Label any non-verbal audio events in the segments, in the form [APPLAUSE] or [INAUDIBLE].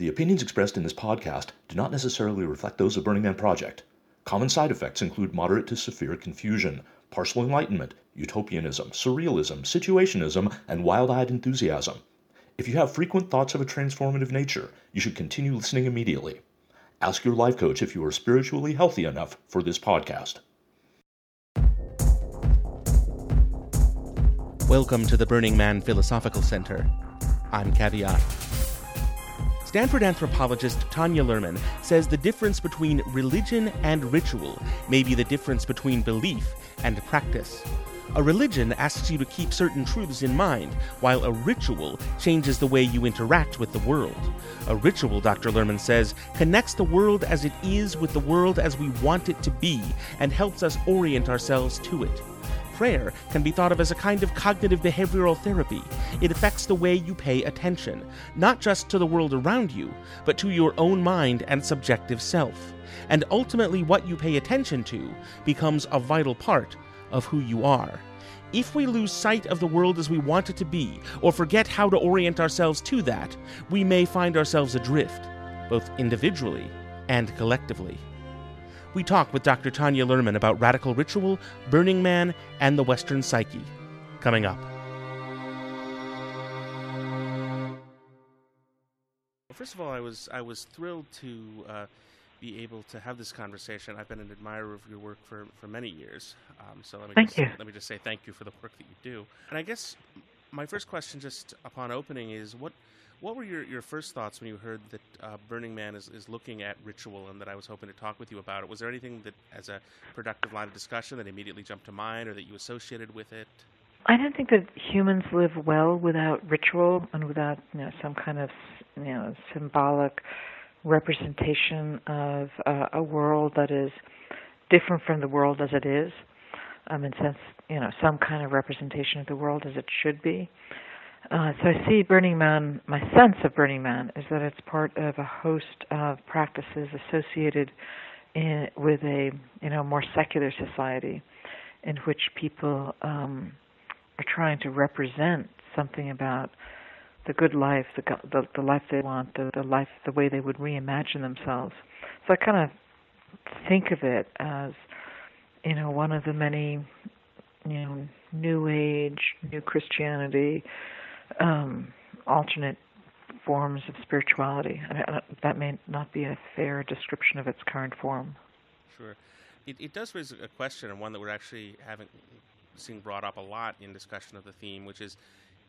The opinions expressed in this podcast do not necessarily reflect those of Burning Man Project. Common side effects include moderate to severe confusion, partial enlightenment, utopianism, surrealism, situationism, and wild eyed enthusiasm. If you have frequent thoughts of a transformative nature, you should continue listening immediately. Ask your life coach if you are spiritually healthy enough for this podcast. Welcome to the Burning Man Philosophical Center. I'm Caveat. Stanford anthropologist Tanya Luhrmann says the difference between religion and ritual may be the difference between belief and practice. A religion asks you to keep certain truths in mind, while a ritual changes the way you interact with the world. A ritual, Dr. Lerman says, connects the world as it is with the world as we want it to be and helps us orient ourselves to it prayer can be thought of as a kind of cognitive behavioral therapy. It affects the way you pay attention, not just to the world around you, but to your own mind and subjective self. And ultimately, what you pay attention to becomes a vital part of who you are. If we lose sight of the world as we want it to be, or forget how to orient ourselves to that, we may find ourselves adrift, both individually and collectively we talk with Dr. Tanya Luhrmann about radical ritual, Burning Man, and the Western psyche. Coming up. First of all, I was I was thrilled to uh, be able to have this conversation. I've been an admirer of your work for, for many years. Um, so let me thank just, you. let me just say thank you for the work that you do. And I guess my first question, just upon opening, is what what were your, your first thoughts when you heard that uh, Burning Man is, is looking at ritual and that I was hoping to talk with you about it? Was there anything that, as a productive line of discussion, that immediately jumped to mind or that you associated with it? I don't think that humans live well without ritual and without you know some kind of you know symbolic representation of uh, a world that is different from the world as it is. Um, in sense, you know, some kind of representation of the world as it should be. Uh, so I see Burning Man, my sense of Burning Man is that it's part of a host of practices associated in, with a you know more secular society in which people um, are trying to represent something about the good life, the the, the life they want, the, the life, the way they would reimagine themselves. So I kind of think of it as you know one of the many you know new age, new Christianity um, alternate forms of spirituality. I mean, that may not be a fair description of its current form. Sure. It, it does raise a question, and one that we're actually having seen brought up a lot in discussion of the theme, which is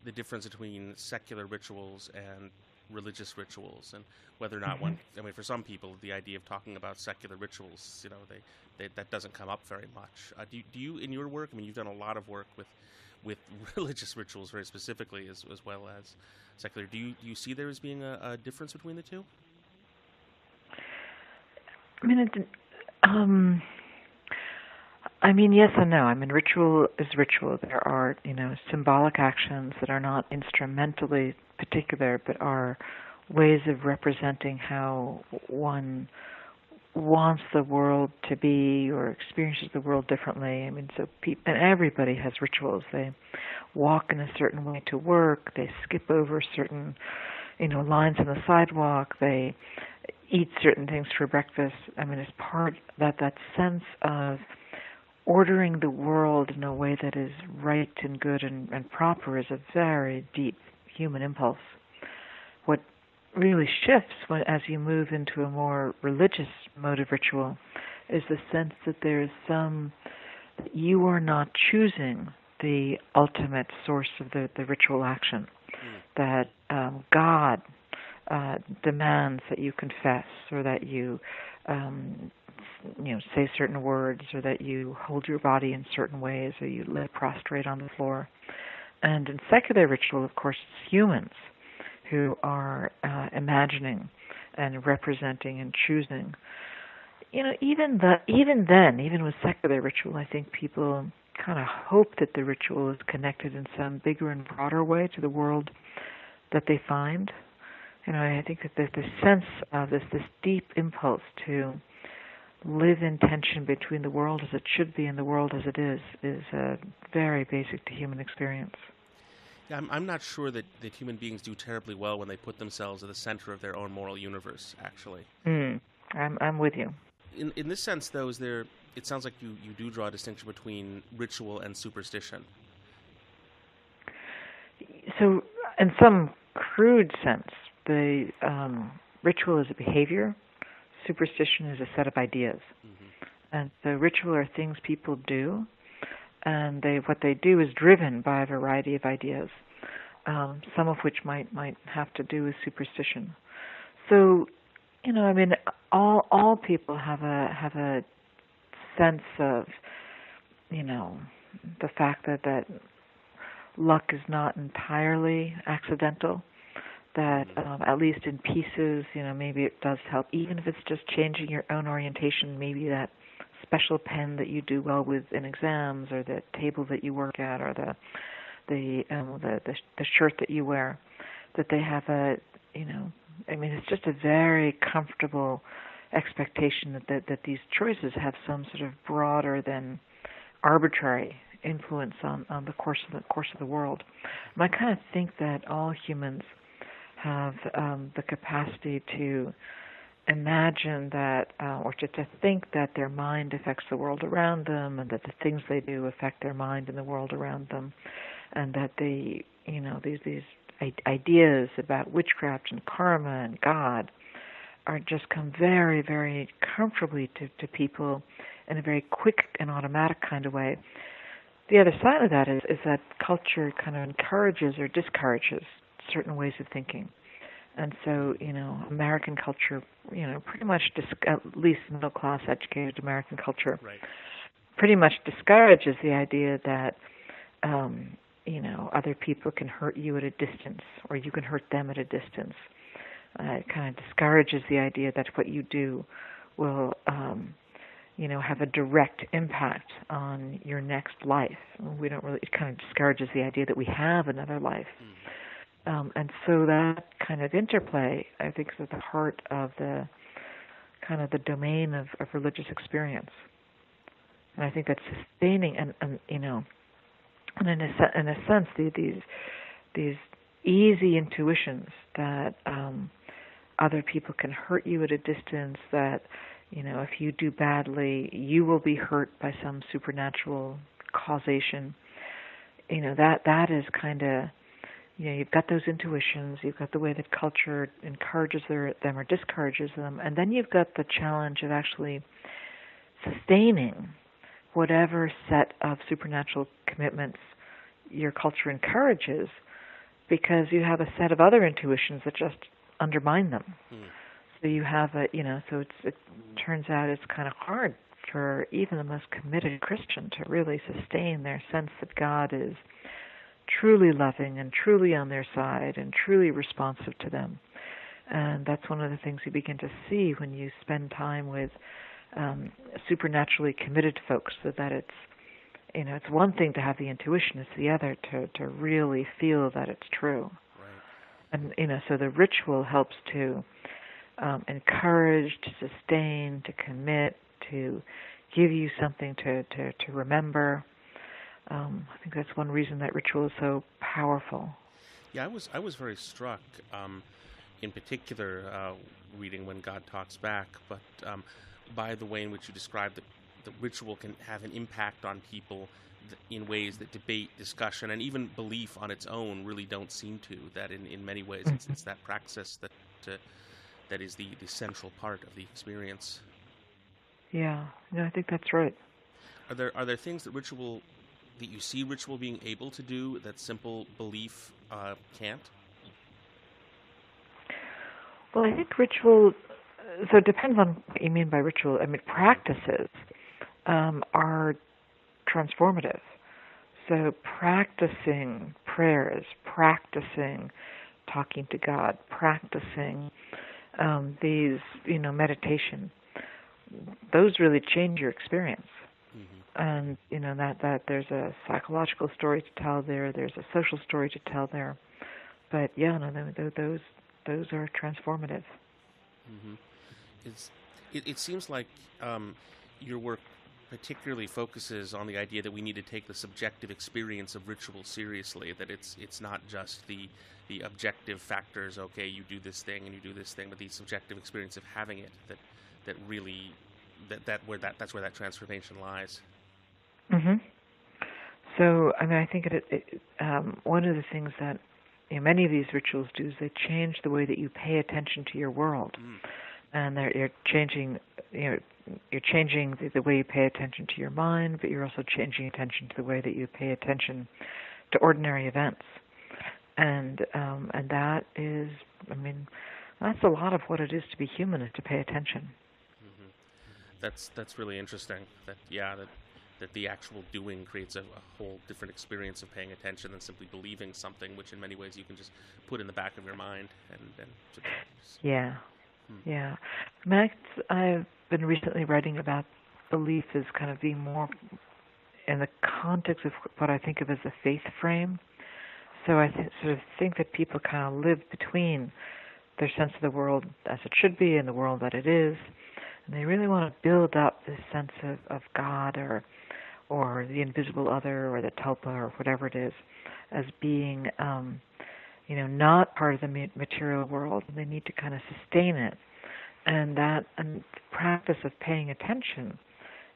the difference between secular rituals and religious rituals, and whether or not mm-hmm. one. I mean, for some people, the idea of talking about secular rituals, you know, they, they that doesn't come up very much. Uh, do, do you, in your work? I mean, you've done a lot of work with with [LAUGHS] religious rituals very specifically as, as well as secular. Do you, do you see there as being a, a difference between the two? I mean, um, I mean, yes and no. I mean, ritual is ritual. There are, you know, symbolic actions that are not instrumentally particular, but are ways of representing how one wants the world to be or experiences the world differently. I mean, so people, and everybody has rituals. They walk in a certain way to work. They skip over certain, you know, lines on the sidewalk. They eat certain things for breakfast. I mean, it's part that that sense of ordering the world in a way that is right and good and, and proper is a very deep human impulse. What really shifts when, as you move into a more religious mode of ritual is the sense that there is some that you are not choosing the ultimate source of the, the ritual action mm. that um, God uh, demands that you confess or that you um, you know say certain words or that you hold your body in certain ways or you lay prostrate on the floor and in secular ritual of course it's humans who are uh, imagining and representing and choosing. You know, even the even then, even with secular ritual, I think people kind of hope that the ritual is connected in some bigger and broader way to the world that they find. You know, I think that there's this sense of this this deep impulse to live in tension between the world as it should be and the world as it is is uh, very basic to human experience. I'm, I'm not sure that, that human beings do terribly well when they put themselves at the center of their own moral universe, actually. Mm, I'm, I'm with you. In, in this sense, though, is there, it sounds like you, you do draw a distinction between ritual and superstition. So, in some crude sense, the um, ritual is a behavior, superstition is a set of ideas. Mm-hmm. And so, ritual are things people do and they what they do is driven by a variety of ideas, um, some of which might might have to do with superstition. So, you know, I mean, all all people have a have a sense of, you know, the fact that that luck is not entirely accidental. That um, at least in pieces, you know, maybe it does help, even if it's just changing your own orientation. Maybe that special pen that you do well with in exams, or the table that you work at, or the the um, the, the the shirt that you wear, that they have a you know, I mean, it's just a very comfortable expectation that that, that these choices have some sort of broader than arbitrary influence on, on the course of the course of the world. And I kind of think that all humans have um, the capacity to imagine that uh, or to, to think that their mind affects the world around them and that the things they do affect their mind and the world around them and that they you know these these ideas about witchcraft and karma and god are just come very very comfortably to to people in a very quick and automatic kind of way. The other side of that is is that culture kind of encourages or discourages certain ways of thinking and so you know American culture, you know, pretty much dis- at least middle class educated American culture, right. pretty much discourages the idea that um, you know other people can hurt you at a distance or you can hurt them at a distance. Uh, it kind of discourages the idea that what you do will um, you know have a direct impact on your next life. We don't really. It kind of discourages the idea that we have another life. Mm um, and so that kind of interplay, I think, is at the heart of the kind of the domain of, of religious experience. And I think that's sustaining, and, and you know, and in a, in a sense, the, these these easy intuitions that um, other people can hurt you at a distance. That you know, if you do badly, you will be hurt by some supernatural causation. You know that that is kind of you know, you've got those intuitions, you've got the way that culture encourages their, them or discourages them, and then you've got the challenge of actually sustaining whatever set of supernatural commitments your culture encourages because you have a set of other intuitions that just undermine them. Mm. So you have a, you know, so it's, it turns out it's kind of hard for even the most committed Christian to really sustain their sense that God is truly loving and truly on their side and truly responsive to them. And that's one of the things you begin to see when you spend time with um, supernaturally committed folks, so that it's you know it's one thing to have the intuition, it's the other to to really feel that it's true. Right. And you know, so the ritual helps to um, encourage, to sustain, to commit, to give you something to to, to remember um, I think that's one reason that ritual is so powerful. Yeah, I was I was very struck, um, in particular, uh, reading when God talks back, but um, by the way in which you describe that the ritual can have an impact on people in ways that debate, discussion, and even belief on its own really don't seem to. That in, in many ways it's, it's that praxis that uh, that is the, the central part of the experience. Yeah, no, I think that's right. Are there are there things that ritual that you see ritual being able to do that simple belief uh, can't? Well, I think ritual. So it depends on what you mean by ritual. I mean, practices um, are transformative. So practicing prayers, practicing talking to God, practicing um, these, you know, meditation, those really change your experience and you know that that there's a psychological story to tell there there's a social story to tell there but yeah no those those are transformative mm-hmm. it's it, it seems like um, your work particularly focuses on the idea that we need to take the subjective experience of ritual seriously. That it's it's not just the the objective factors. Okay, you do this thing and you do this thing, but the subjective experience of having it that that really that that where that that's where that transformation lies. Mhm. So I mean, I think it, it um, one of the things that you know, many of these rituals do is they change the way that you pay attention to your world, Mm. and they're you're changing you know you're changing the, the way you pay attention to your mind, but you're also changing attention to the way that you pay attention to ordinary events, and um, and that is I mean that's a lot of what it is to be human is to pay attention. That's that's really interesting. That yeah that that the actual doing creates a, a whole different experience of paying attention than simply believing something, which in many ways you can just put in the back of your mind and and s- Yeah, Hmm. yeah. Max, I've been recently writing about belief as kind of being more in the context of what I think of as a faith frame. So I th- sort of think that people kind of live between their sense of the world as it should be and the world that it is, and they really want to build up this sense of, of God or or the invisible other or the tulpa or whatever it is as being um, you know not part of the material world. They need to kind of sustain it. And that and the practice of paying attention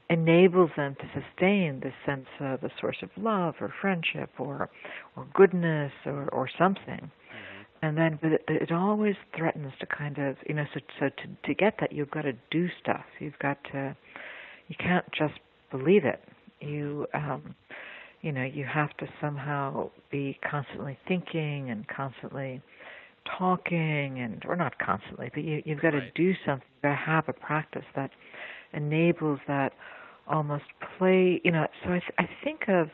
enables them to sustain this sense of a source of love or friendship or or goodness or or something and then but it, it always threatens to kind of you know so so to to get that you've got to do stuff. You've got to you can't just believe it. You um you know you have to somehow be constantly thinking and constantly talking and or not constantly but you you've got to do something. To have a practice that enables that almost play you know so i th- i think of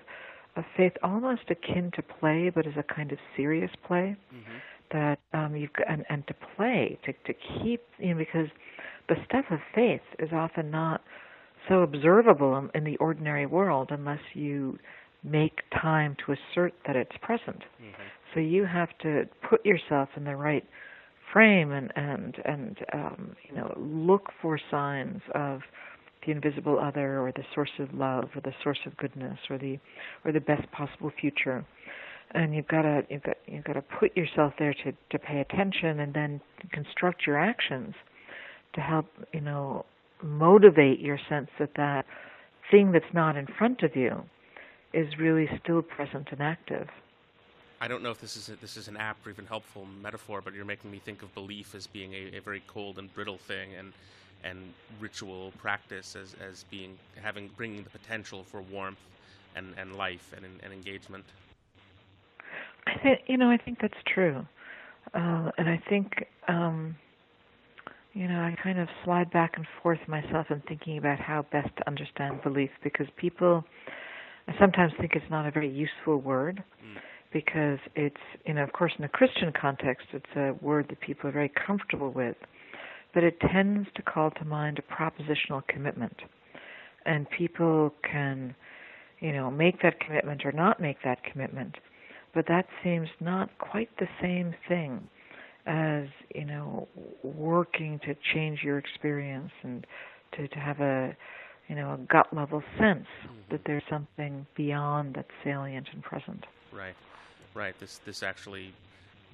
of faith almost akin to play but as a kind of serious play Mhm. that um you've got and, and to play to to keep you know because the stuff of faith is often not so observable in, in the ordinary world unless you make time to assert that it's present Mhm. so you have to put yourself in the right frame and and and um, you know look for signs of the invisible other or the source of love or the source of goodness or the or the best possible future. And you've got to you've got you've got to put yourself there to to pay attention and then construct your actions to help you know motivate your sense that that thing that's not in front of you is really still present and active. I don't know if this is a, this is an apt or even helpful metaphor, but you're making me think of belief as being a, a very cold and brittle thing, and and ritual practice as, as being having bringing the potential for warmth and, and life and, and engagement. I think you know I think that's true, uh, and I think um, you know I kind of slide back and forth myself in thinking about how best to understand belief because people I sometimes think it's not a very useful word Mm. because it's you know of course in a Christian context it's a word that people are very comfortable with, but it tends to call to mind a propositional commitment, and people can you know make that commitment or not make that commitment but that seems not quite the same thing as you know working to change your experience and to to have a you know a gut level sense mm-hmm. that there's something beyond that's salient and present. Right, right. This this actually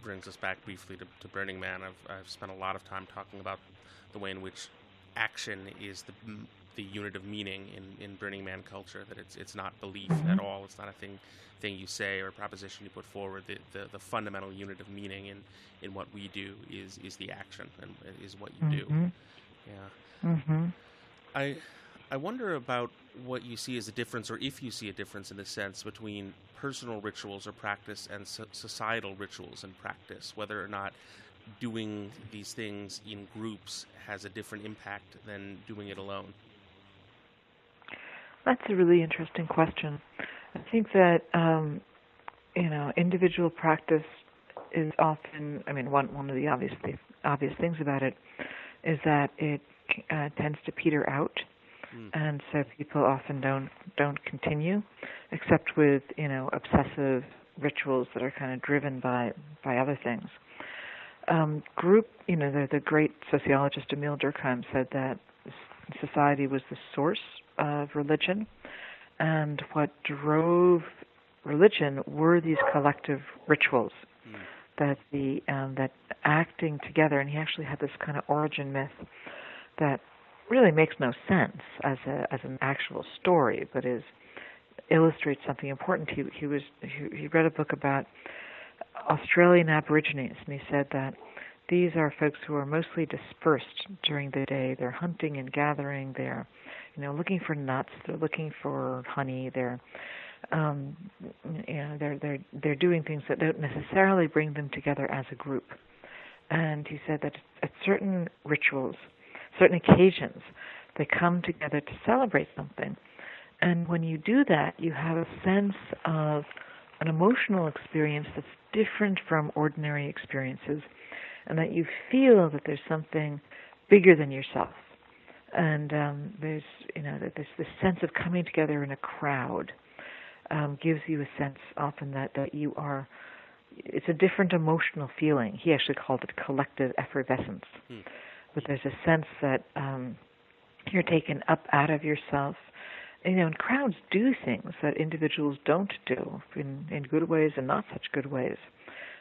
brings us back briefly to, to Burning Man. I've I've spent a lot of time talking about the way in which action is the the unit of meaning in, in Burning Man culture. That it's it's not belief at all. It's not a thing thing you say or a proposition you put forward. The, the the fundamental unit of meaning in in what we do is is the action and is what you do. Mhm. Yeah. Mhm. I I wonder about what you see as a difference, or if you see a difference in this sense between personal rituals or practice and so- societal rituals and practice. Whether or not doing these things in groups has a different impact than doing it alone. That's a really interesting question. I think that um, you know individual practice is often. I mean, one one of the obvious th- obvious things about it is that it uh, tends to peter out, Mm. and so people often don't don't continue, except with you know obsessive rituals that are kind of driven by by other things. Um, group, you know, the the great sociologist Emile Durkheim said that society was the source of religion, and what drove religion were these collective rituals mm. that the um, that acting together. And he actually had this kind of origin myth that really makes no sense as a as an actual story, but is illustrates something important. He he was he, he read a book about Australian Aborigines, and he said that these are folks who are mostly dispersed during the day. They're hunting and gathering. They're, you know, looking for nuts. They're looking for honey. They're, um, you know, they're they're they're doing things that don't necessarily bring them together as a group. And he said that at certain rituals, certain occasions, they come together to celebrate something. And when you do that, you have a sense of an emotional experience that's different from ordinary experiences and that you feel that there's something bigger than yourself. And um, there's, you know, that there's this sense of coming together in a crowd um, gives you a sense often that, that you are, it's a different emotional feeling. He actually called it collective effervescence. Hmm. But there's a sense that um, you're taken up out of yourself. You know, and crowds do things that individuals don't do in, in good ways and not such good ways.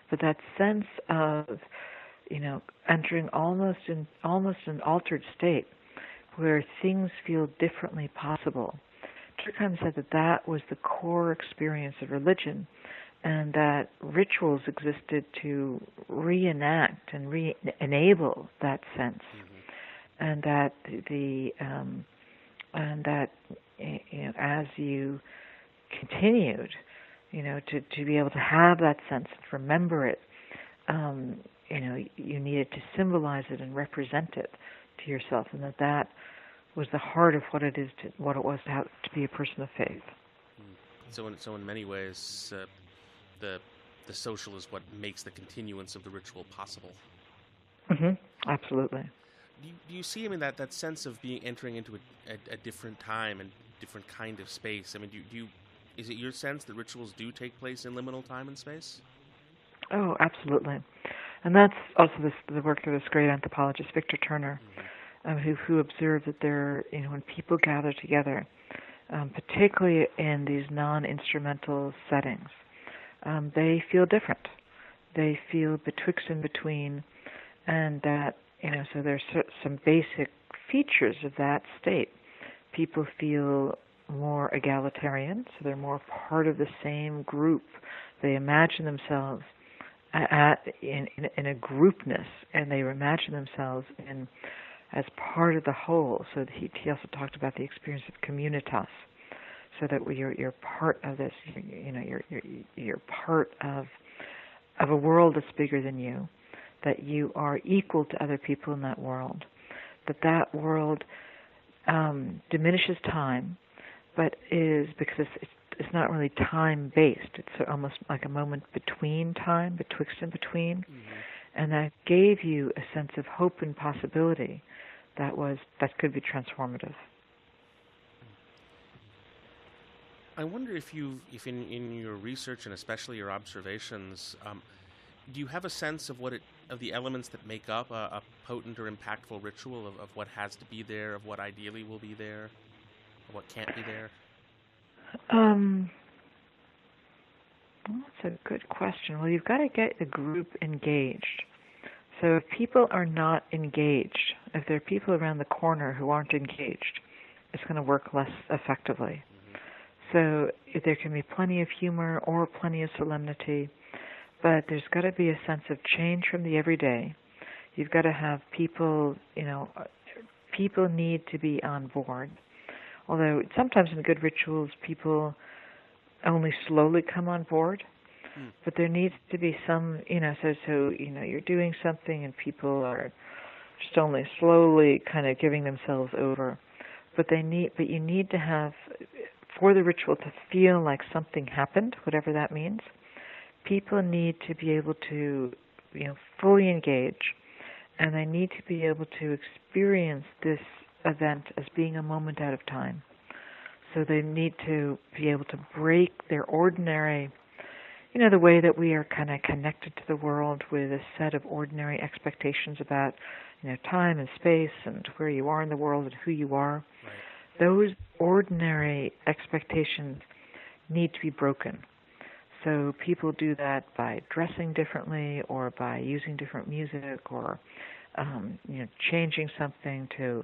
But that sense of you know, entering almost in almost an altered state where things feel differently possible. Durkheim said that that was the core experience of religion, and that rituals existed to reenact and re-enable that sense, mm-hmm. and that the um, and that you know, as you continued, you know, to to be able to have that sense and remember it, um, you know you needed to symbolize it and represent it to yourself, and that that was the heart of what it is to what it was to have to be a person of faith. Hmm. So, in so in many ways, uh, the the social is what makes the continuance of the ritual possible. Mm-hmm. Absolutely. Do you, do you, see? I mean, that, that sense of being entering into a, a, a different time and different kind of space. I mean, do, do you is it your sense that rituals do take place in liminal time and space? Oh, absolutely and that's also this, the work of this great anthropologist Victor Turner, um, who who observed that there, you know, when people gather together, um, particularly in these non-instrumental settings, um, they feel different. They feel betwixt and between, and that you know. So there's some basic features of that state. People feel more egalitarian, so they're more part of the same group. They imagine themselves at, in, in, in a groupness, and they imagine themselves in as part of the whole. So he, he also talked about the experience of communitas, so that you're you're part of this. You know, you're you're you're part of of a world that's bigger than you. That you are equal to other people in that world. That that world um, diminishes time, but is because it's, it's it's not really time based. It's almost like a moment between time, betwixt and between, mm-hmm. and that gave you a sense of hope and possibility that was that could be transformative. I wonder if you, if in, in your research and especially your observations, um, do you have a sense of what it of the elements that make up a, a potent or impactful ritual of, of what has to be there, of what ideally will be there, what can't be there? Um, well, that's a good question. Well, you've got to get the group engaged. So if people are not engaged, if there are people around the corner who aren't engaged, it's going to work less effectively. So there can be plenty of humor or plenty of solemnity, but there's got to be a sense of change from the everyday. You've got to have people, you know, people need to be on board. Although sometimes in good rituals, people only slowly come on board, mm. but there needs to be some, you know, so so you know you're doing something and people are just only slowly kind of giving themselves over, but they need, but you need to have for the ritual to feel like something happened, whatever that means. People need to be able to, you know, fully engage, and they need to be able to experience this event as being a moment out of time. So they need to be able to break their ordinary, you know, the way that we are kind of connected to the world with a set of ordinary expectations about, you know, time and space and where you are in the world and who you are. Right. Those ordinary expectations need to be broken. So people do that by dressing differently or by using different music or um, you know changing something to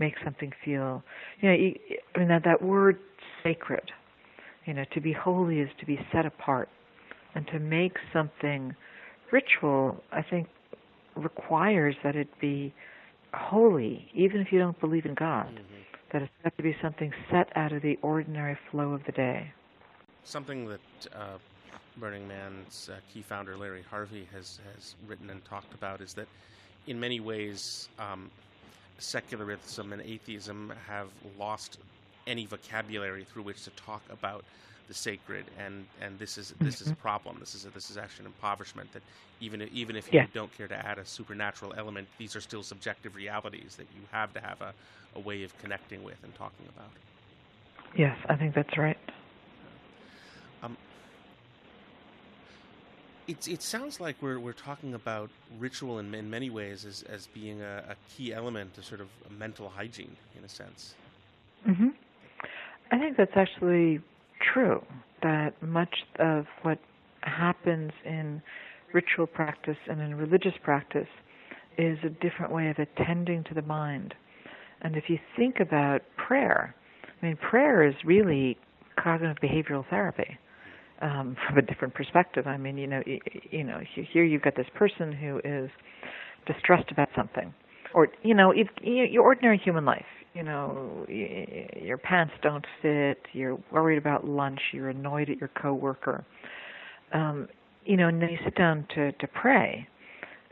make something feel you know I mean that that word sacred you know to be holy is to be set apart and to make something ritual I think requires that it be holy even if you don't believe in God mm-hmm. That it's got to be something set out of the ordinary flow of the day. Something that uh, Burning Man's uh, key founder Larry Harvey has has written and talked about is that in many ways um, secularism and atheism have lost any vocabulary through which to talk about the sacred and and this is this is a mm-hmm. problem this is a, this is actually an impoverishment that even if, even if you yeah. don't care to add a supernatural element these are still subjective realities that you have to have a, a way of connecting with and talking about yes i think that's right um, it, it sounds like we're, we're talking about ritual in, in many ways as, as being a, a key element to sort of mental hygiene, in a sense. Mm-hmm. I think that's actually true, that much of what happens in ritual practice and in religious practice is a different way of attending to the mind. And if you think about prayer, I mean, prayer is really cognitive behavioral therapy um, [LAUGHS] from a different perspective. I mean, you know, you, you know, here you've got this person who is distressed about something, or you know, if, your ordinary human life. You know, your pants don't fit. You're worried about lunch. You're annoyed at your coworker. Um, you know, and then you sit down to to pray,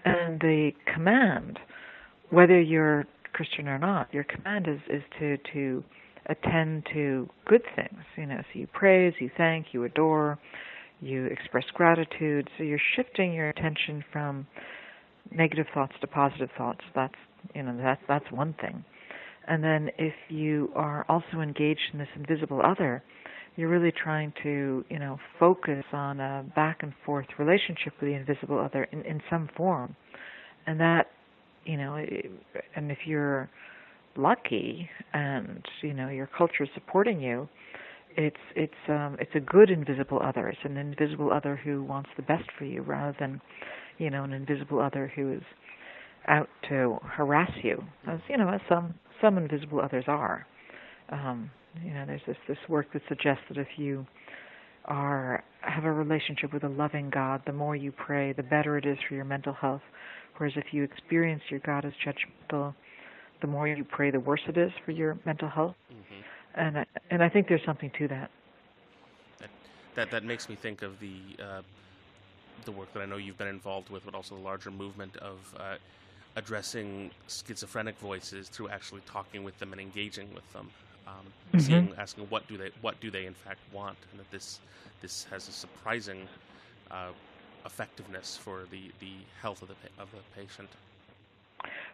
and the command, whether you're Christian or not, your command is is to to attend to good things. You know, so you praise, you thank, you adore, you express gratitude. So you're shifting your attention from negative thoughts to positive thoughts. That's you know that's that's one thing. And then if you are also engaged in this invisible other, you're really trying to you know focus on a back and forth relationship with the invisible other in, in some form, and that you know, and if you're lucky and you know your culture is supporting you it's it's um it's a good invisible other. It's an invisible other who wants the best for you rather than you know an invisible other who is out to harass you. As you know as some some invisible others are um you know there's this this work that suggests that if you are have a relationship with a loving god the more you pray the better it is for your mental health whereas if you experience your god as judgmental the more you pray, the worse it is for your mental health. Mm-hmm. And I, and I think there's something to that. That that, that makes me think of the uh, the work that I know you've been involved with, but also the larger movement of uh, addressing schizophrenic voices through actually talking with them and engaging with them, um, mm-hmm. seeing, asking what do they what do they in fact want, and that this this has a surprising uh, effectiveness for the, the health of the of the patient.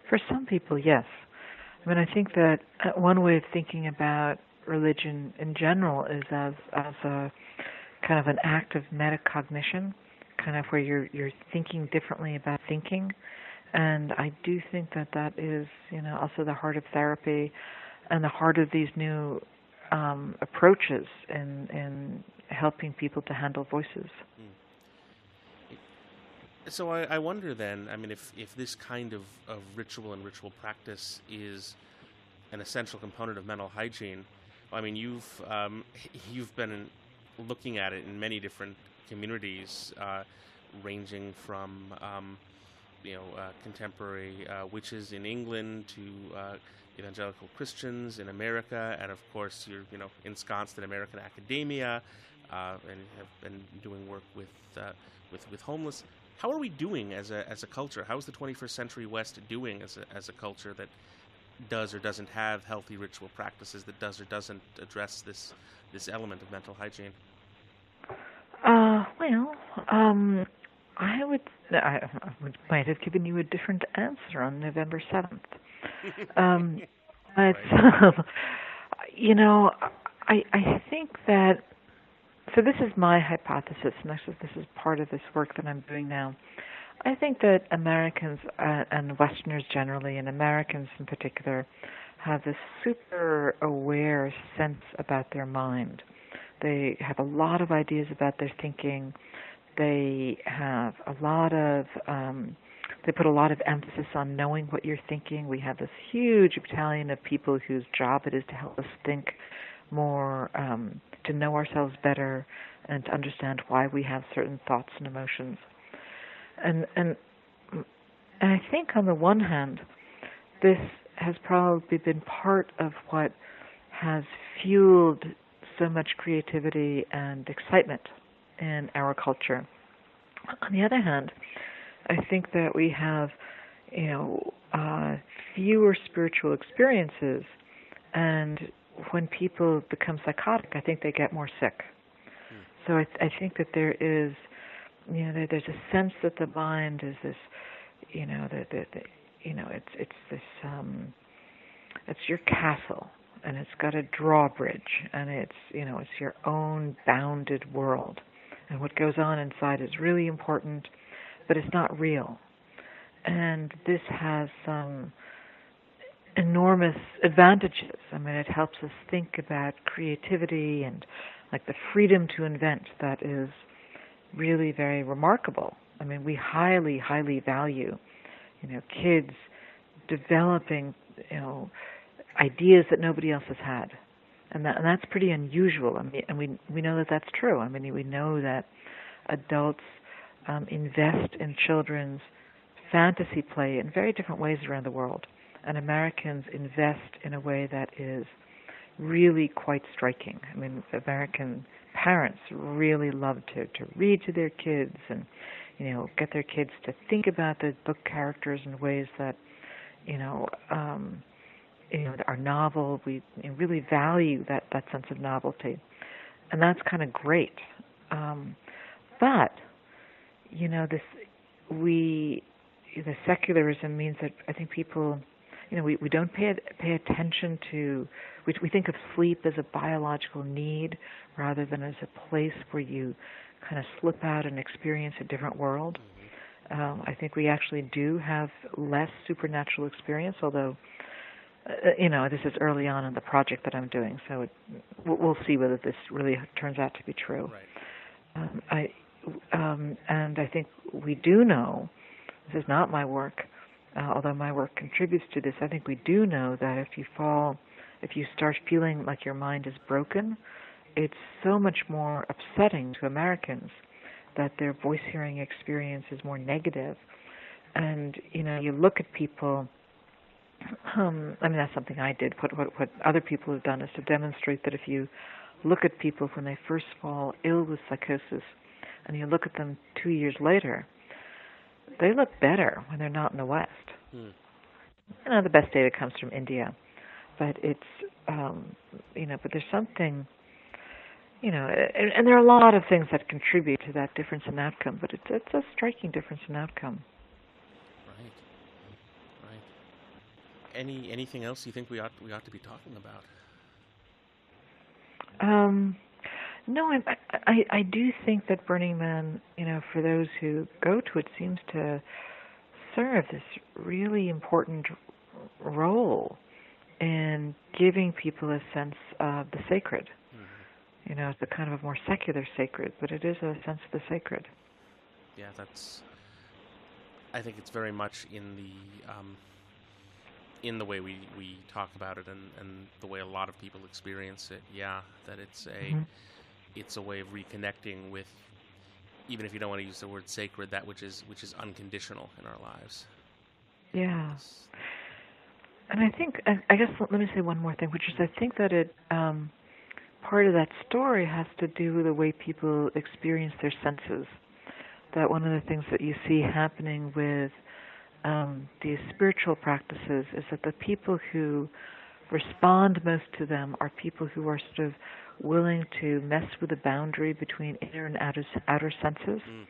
For some people, yes. I mean, I think that uh, one way of thinking about religion in general is as as a kind of an act of metacognition, kind of where you're you're thinking differently about thinking, and I do think that that is you know also the heart of therapy, and the heart of these new um, approaches in in helping people to handle voices. Mm. So I, I, wonder then, I mean, if, if this kind of, of ritual and ritual practice is an essential component of mental hygiene, I mean, you've um, [LAUGHS] you've been looking at it in many different communities, uh, ranging from um, you know uh, contemporary uh, witches in England to uh, evangelical Christians in America, and of course you're you know ensconced in American academia uh, and have been doing work with uh, with with homeless how are we doing as a as a culture? How is the 21st century West doing as a as a culture that does or doesn't have healthy ritual practices that does or doesn't address this this element of mental hygiene? Uh, well, um, I would I, I might have given you a different answer on November seventh. [LAUGHS] um, but you know, I I think that so this is my hypothesis, and actually this is part of this work that I'm doing now. I think that Americans uh, and Westerners generally, and Americans in particular, have this super aware sense about their mind. They have a lot of ideas about their thinking. They have a lot of um, they put a lot of emphasis on knowing what you're thinking. We have this huge battalion of people whose job it is to help us think more, um, to know ourselves better, and to understand why we have certain thoughts and emotions. And and and I think on the one hand, this has probably been part of what has fueled so much creativity and excitement in our culture. On the other hand, I think that we have, you know, uh, fewer spiritual experiences, and when people become psychotic, I think they get more sick. Hmm. So I, I think that there is, you know, there, there's a sense that the mind is this, you know, that the, the, you know, it's it's this, um, it's your castle, and it's got a drawbridge, and it's, you know, it's your own bounded world, and what goes on inside is really important but it's not real. And this has some enormous advantages. I mean, it helps us think about creativity and like the freedom to invent that is really very remarkable. I mean, we highly, highly value, you know, kids developing, you know, ideas that nobody else has had, and that and that's pretty unusual. I mean, and we we know that that's true. I mean, we know that adults um, invest in children's fantasy play in very different ways around the world. And Americans invest in a way that is really quite striking. I mean, American parents really love to, to read to their kids and, you know, get their kids to think about the book characters in ways that, you know, um, you know, are novel. We really value that, that sense of novelty. And that's kind of great. Um, but you know this we the secularism means that I think people you know we we don't pay pay attention to we we think of sleep as a biological need rather than as a place where you kind of slip out and experience a different world. Mm-hmm. Um, I think we actually do have less supernatural experience, although uh, you know this is early on in the project that I'm doing, so it, we'll see whether this really turns out to be true. Right. Um, I um, and I think we do know, this is not my work, uh, although my work contributes to this, I think we do know that if you fall, if you start feeling like your mind is broken, it's so much more upsetting to Americans that their voice hearing experience is more negative. And, you know, you look at people, um, I mean, that's something I did. What, what, what other people have done is to demonstrate that if you look at people when they first fall ill with psychosis, and you look at them two years later, they look better when they're not in the West. Hmm. You know, the best data comes from India, but it's um, you know, but there's something, you know, and, and there are a lot of things that contribute to that difference in outcome, but it's it's a striking difference in outcome. Right, right. Any anything else you think we ought we ought to be talking about? Um, no, I, I I do think that Burning Man, you know, for those who go to it, seems to serve this really important role in giving people a sense of the sacred. Mm-hmm. You know, it's a kind of a more secular sacred, but it is a sense of the sacred. Yeah, that's. I think it's very much in the um, in the way we, we talk about it and, and the way a lot of people experience it. Yeah, that it's a. Mm-hmm it's a way of reconnecting with even if you don't want to use the word sacred that which is which is unconditional in our lives yeah and i think i guess let me say one more thing which is i think that it um part of that story has to do with the way people experience their senses that one of the things that you see happening with um, these spiritual practices is that the people who respond most to them are people who are sort of willing to mess with the boundary between inner and outer, outer senses. Mm.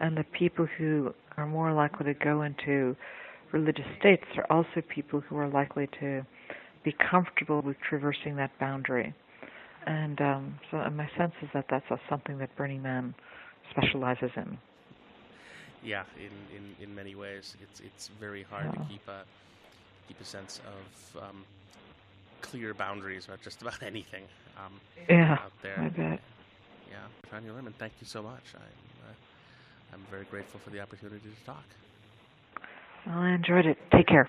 And the people who are more likely to go into religious states are also people who are likely to be comfortable with traversing that boundary. And um, so my sense is that that's something that Burning Man specializes in. Yeah, in, in, in many ways, it's it's very hard to keep a keep a sense of um, clear boundaries about just about [LAUGHS] anything um, yeah, out there. I bet. Yeah, Tanya Luhrmann, thank you so much. I'm, uh, I'm very grateful for the opportunity to talk. Well, I enjoyed it. Take care.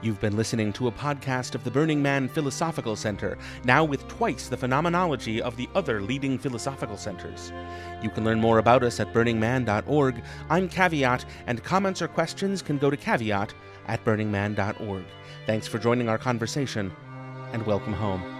You've been listening to a podcast of the Burning Man Philosophical Center, now with twice the phenomenology of the other leading philosophical centers. You can learn more about us at burningman.org. I'm Caveat, and comments or questions can go to caveat at burningman.org. Thanks for joining our conversation, and welcome home.